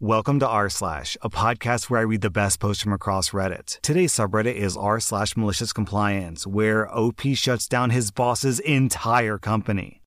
Welcome to r slash, a podcast where I read the best posts from across Reddit. Today's subreddit is r slash malicious compliance, where OP shuts down his boss's entire company.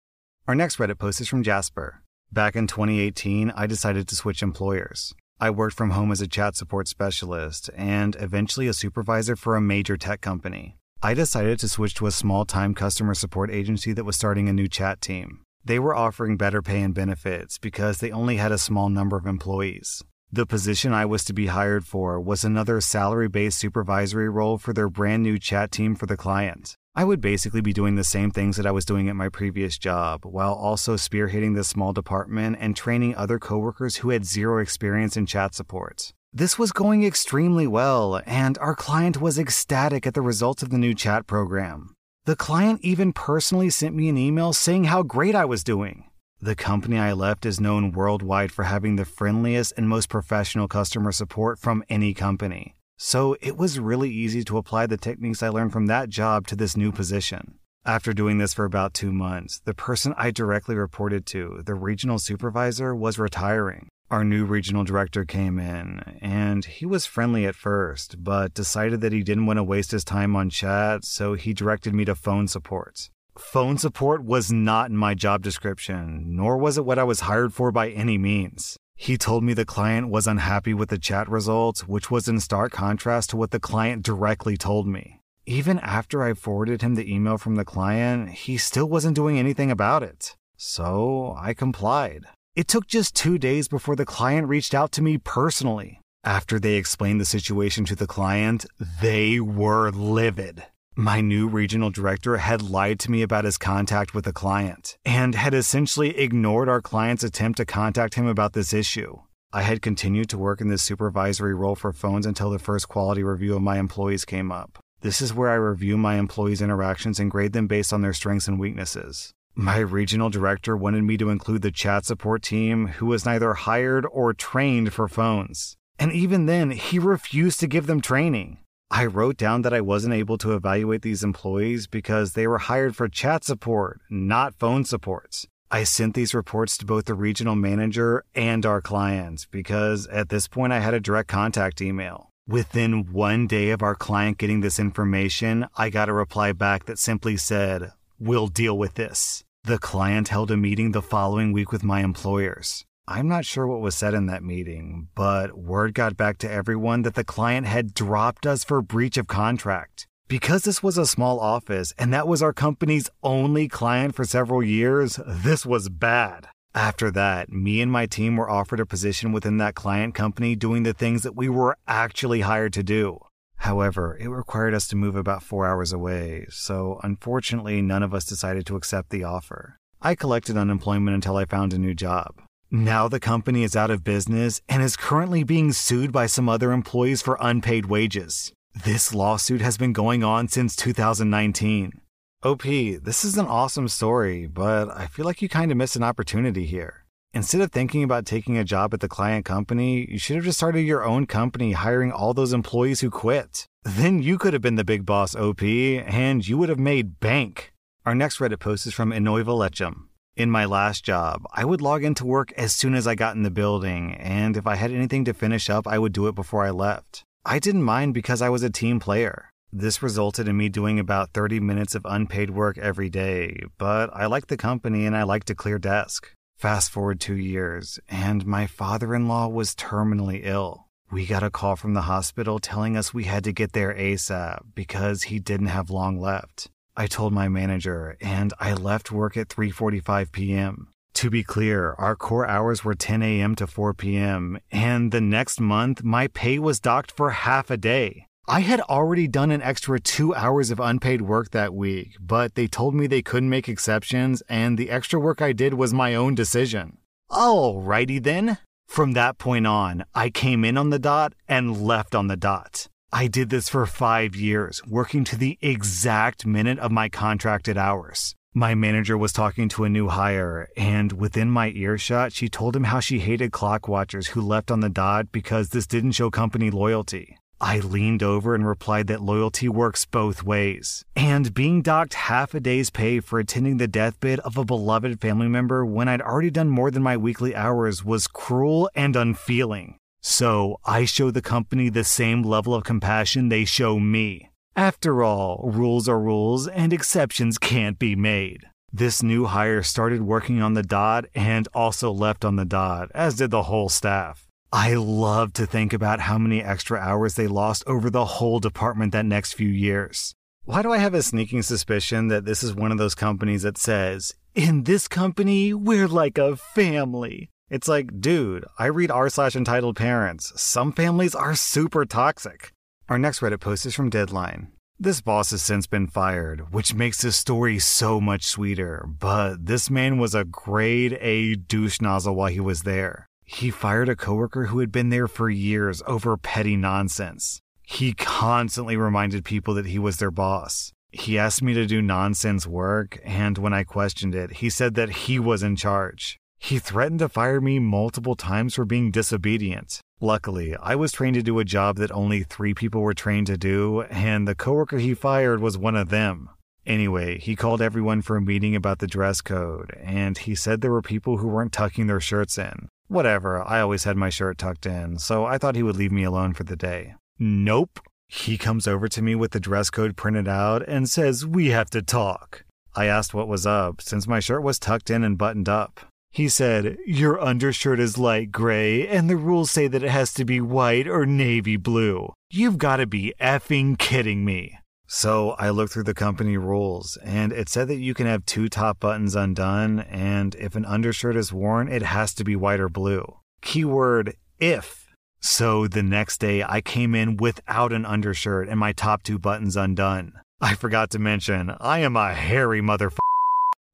Our next Reddit post is from Jasper. Back in 2018, I decided to switch employers. I worked from home as a chat support specialist and eventually a supervisor for a major tech company. I decided to switch to a small time customer support agency that was starting a new chat team. They were offering better pay and benefits because they only had a small number of employees. The position I was to be hired for was another salary based supervisory role for their brand new chat team for the client. I would basically be doing the same things that I was doing at my previous job, while also spearheading this small department and training other coworkers who had zero experience in chat support. This was going extremely well, and our client was ecstatic at the results of the new chat program. The client even personally sent me an email saying how great I was doing. The company I left is known worldwide for having the friendliest and most professional customer support from any company. So it was really easy to apply the techniques I learned from that job to this new position. After doing this for about two months, the person I directly reported to, the regional supervisor, was retiring. Our new regional director came in, and he was friendly at first, but decided that he didn't want to waste his time on chat, so he directed me to phone support. Phone support was not in my job description, nor was it what I was hired for by any means. He told me the client was unhappy with the chat results, which was in stark contrast to what the client directly told me. Even after I forwarded him the email from the client, he still wasn't doing anything about it. So I complied. It took just two days before the client reached out to me personally. After they explained the situation to the client, they were livid. My new regional director had lied to me about his contact with the client and had essentially ignored our client's attempt to contact him about this issue. I had continued to work in this supervisory role for phones until the first quality review of my employees came up. This is where I review my employees' interactions and grade them based on their strengths and weaknesses. My regional director wanted me to include the chat support team, who was neither hired or trained for phones. And even then, he refused to give them training. I wrote down that I wasn't able to evaluate these employees because they were hired for chat support, not phone supports. I sent these reports to both the regional manager and our client because at this point I had a direct contact email. Within one day of our client getting this information, I got a reply back that simply said, We'll deal with this. The client held a meeting the following week with my employers. I'm not sure what was said in that meeting, but word got back to everyone that the client had dropped us for breach of contract. Because this was a small office and that was our company's only client for several years, this was bad. After that, me and my team were offered a position within that client company doing the things that we were actually hired to do. However, it required us to move about four hours away, so unfortunately, none of us decided to accept the offer. I collected unemployment until I found a new job. Now the company is out of business and is currently being sued by some other employees for unpaid wages. This lawsuit has been going on since 2019. OP, this is an awesome story, but I feel like you kind of missed an opportunity here. Instead of thinking about taking a job at the client company, you should have just started your own company hiring all those employees who quit. Then you could have been the big boss OP and you would have made bank. Our next Reddit post is from Inoiva Lechem. In my last job, I would log into work as soon as I got in the building, and if I had anything to finish up, I would do it before I left. I didn't mind because I was a team player. This resulted in me doing about 30 minutes of unpaid work every day, but I liked the company and I liked to clear desk. Fast forward two years, and my father in law was terminally ill. We got a call from the hospital telling us we had to get there ASAP because he didn't have long left. I told my manager, and I left work at 3:45 p.m. To be clear, our core hours were 10 a.m. to 4 p.m., and the next month my pay was docked for half a day. I had already done an extra two hours of unpaid work that week, but they told me they couldn't make exceptions, and the extra work I did was my own decision. Alrighty then. From that point on, I came in on the dot and left on the dot. I did this for five years, working to the exact minute of my contracted hours. My manager was talking to a new hire, and within my earshot, she told him how she hated clock watchers who left on the dot because this didn't show company loyalty. I leaned over and replied that loyalty works both ways. And being docked half a day's pay for attending the deathbed of a beloved family member when I'd already done more than my weekly hours was cruel and unfeeling. So I show the company the same level of compassion they show me. After all, rules are rules and exceptions can't be made. This new hire started working on the dot and also left on the dot, as did the whole staff. I love to think about how many extra hours they lost over the whole department that next few years. Why do I have a sneaking suspicion that this is one of those companies that says, in this company, we're like a family? It's like, dude, I read r slash entitled parents. Some families are super toxic. Our next Reddit post is from Deadline. This boss has since been fired, which makes this story so much sweeter, but this man was a grade A douche nozzle while he was there. He fired a coworker who had been there for years over petty nonsense. He constantly reminded people that he was their boss. He asked me to do nonsense work, and when I questioned it, he said that he was in charge. He threatened to fire me multiple times for being disobedient. Luckily, I was trained to do a job that only three people were trained to do, and the coworker he fired was one of them. Anyway, he called everyone for a meeting about the dress code, and he said there were people who weren't tucking their shirts in. Whatever, I always had my shirt tucked in, so I thought he would leave me alone for the day. Nope. He comes over to me with the dress code printed out and says, We have to talk. I asked what was up, since my shirt was tucked in and buttoned up. He said, Your undershirt is light gray, and the rules say that it has to be white or navy blue. You've got to be effing kidding me. So I looked through the company rules, and it said that you can have two top buttons undone, and if an undershirt is worn, it has to be white or blue. Keyword if. So the next day, I came in without an undershirt and my top two buttons undone. I forgot to mention, I am a hairy motherfucker.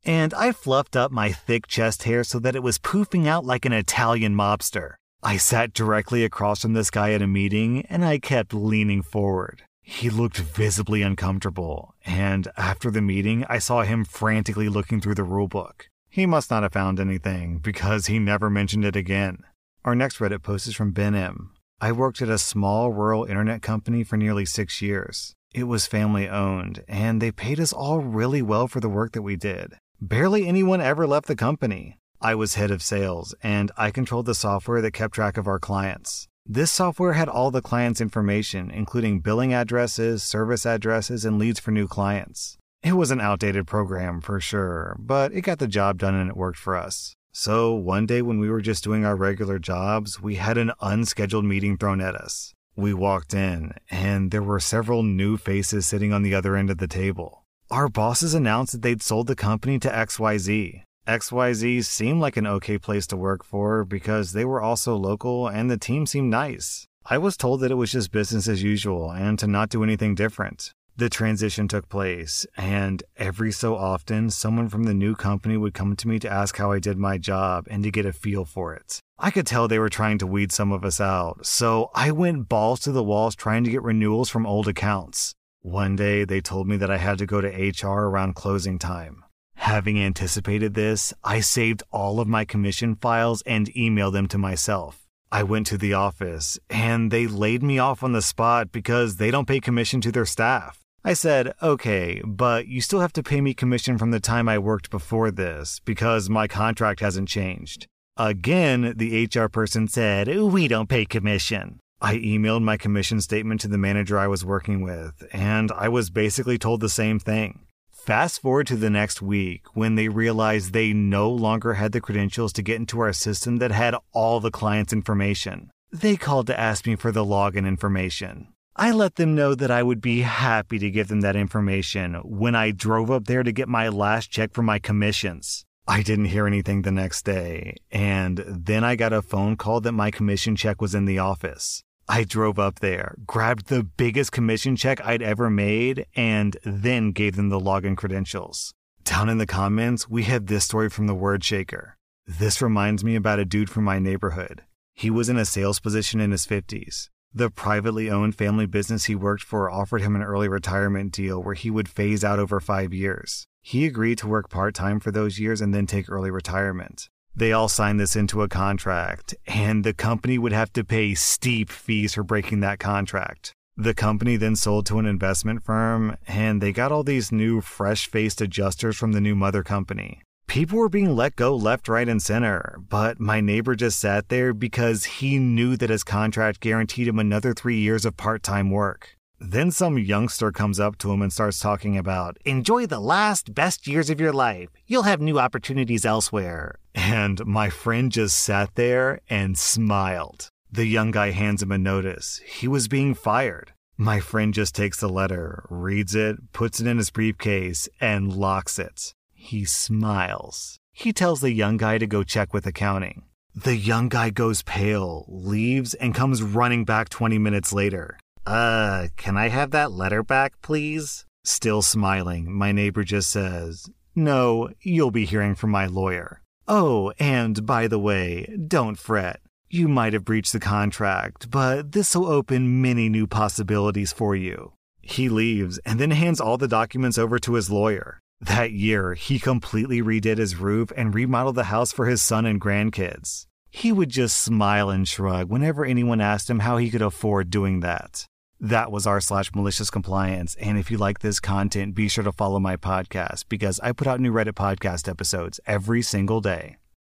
And I fluffed up my thick chest hair so that it was poofing out like an Italian mobster. I sat directly across from this guy at a meeting, and I kept leaning forward. He looked visibly uncomfortable, and after the meeting, I saw him frantically looking through the rulebook. He must not have found anything, because he never mentioned it again. Our next Reddit post is from Ben M. I worked at a small rural internet company for nearly six years. It was family owned, and they paid us all really well for the work that we did. Barely anyone ever left the company. I was head of sales, and I controlled the software that kept track of our clients. This software had all the clients' information, including billing addresses, service addresses, and leads for new clients. It was an outdated program for sure, but it got the job done and it worked for us. So one day when we were just doing our regular jobs, we had an unscheduled meeting thrown at us. We walked in, and there were several new faces sitting on the other end of the table. Our bosses announced that they'd sold the company to XYZ, XYZ seemed like an okay place to work for because they were also local and the team seemed nice. I was told that it was just business as usual and to not do anything different. The transition took place, and every so often, someone from the new company would come to me to ask how I did my job and to get a feel for it. I could tell they were trying to weed some of us out, so I went balls to the walls trying to get renewals from old accounts. One day, they told me that I had to go to HR around closing time. Having anticipated this, I saved all of my commission files and emailed them to myself. I went to the office and they laid me off on the spot because they don't pay commission to their staff. I said, okay, but you still have to pay me commission from the time I worked before this because my contract hasn't changed. Again, the HR person said, we don't pay commission. I emailed my commission statement to the manager I was working with, and I was basically told the same thing. Fast forward to the next week when they realized they no longer had the credentials to get into our system that had all the client's information. They called to ask me for the login information. I let them know that I would be happy to give them that information when I drove up there to get my last check for my commissions. I didn't hear anything the next day, and then I got a phone call that my commission check was in the office. I drove up there, grabbed the biggest commission check I'd ever made, and then gave them the login credentials. Down in the comments, we had this story from the Word Shaker. This reminds me about a dude from my neighborhood. He was in a sales position in his 50s. The privately owned family business he worked for offered him an early retirement deal where he would phase out over five years. He agreed to work part time for those years and then take early retirement. They all signed this into a contract, and the company would have to pay steep fees for breaking that contract. The company then sold to an investment firm, and they got all these new fresh faced adjusters from the new mother company. People were being let go left, right, and center, but my neighbor just sat there because he knew that his contract guaranteed him another three years of part time work. Then some youngster comes up to him and starts talking about, enjoy the last best years of your life. You'll have new opportunities elsewhere. And my friend just sat there and smiled. The young guy hands him a notice. He was being fired. My friend just takes the letter, reads it, puts it in his briefcase, and locks it. He smiles. He tells the young guy to go check with accounting. The young guy goes pale, leaves, and comes running back 20 minutes later. Uh, can I have that letter back, please? Still smiling, my neighbor just says, No, you'll be hearing from my lawyer. Oh, and by the way, don't fret. You might have breached the contract, but this will open many new possibilities for you. He leaves and then hands all the documents over to his lawyer. That year, he completely redid his roof and remodeled the house for his son and grandkids. He would just smile and shrug whenever anyone asked him how he could afford doing that. That was r slash malicious compliance. And if you like this content, be sure to follow my podcast because I put out new Reddit podcast episodes every single day.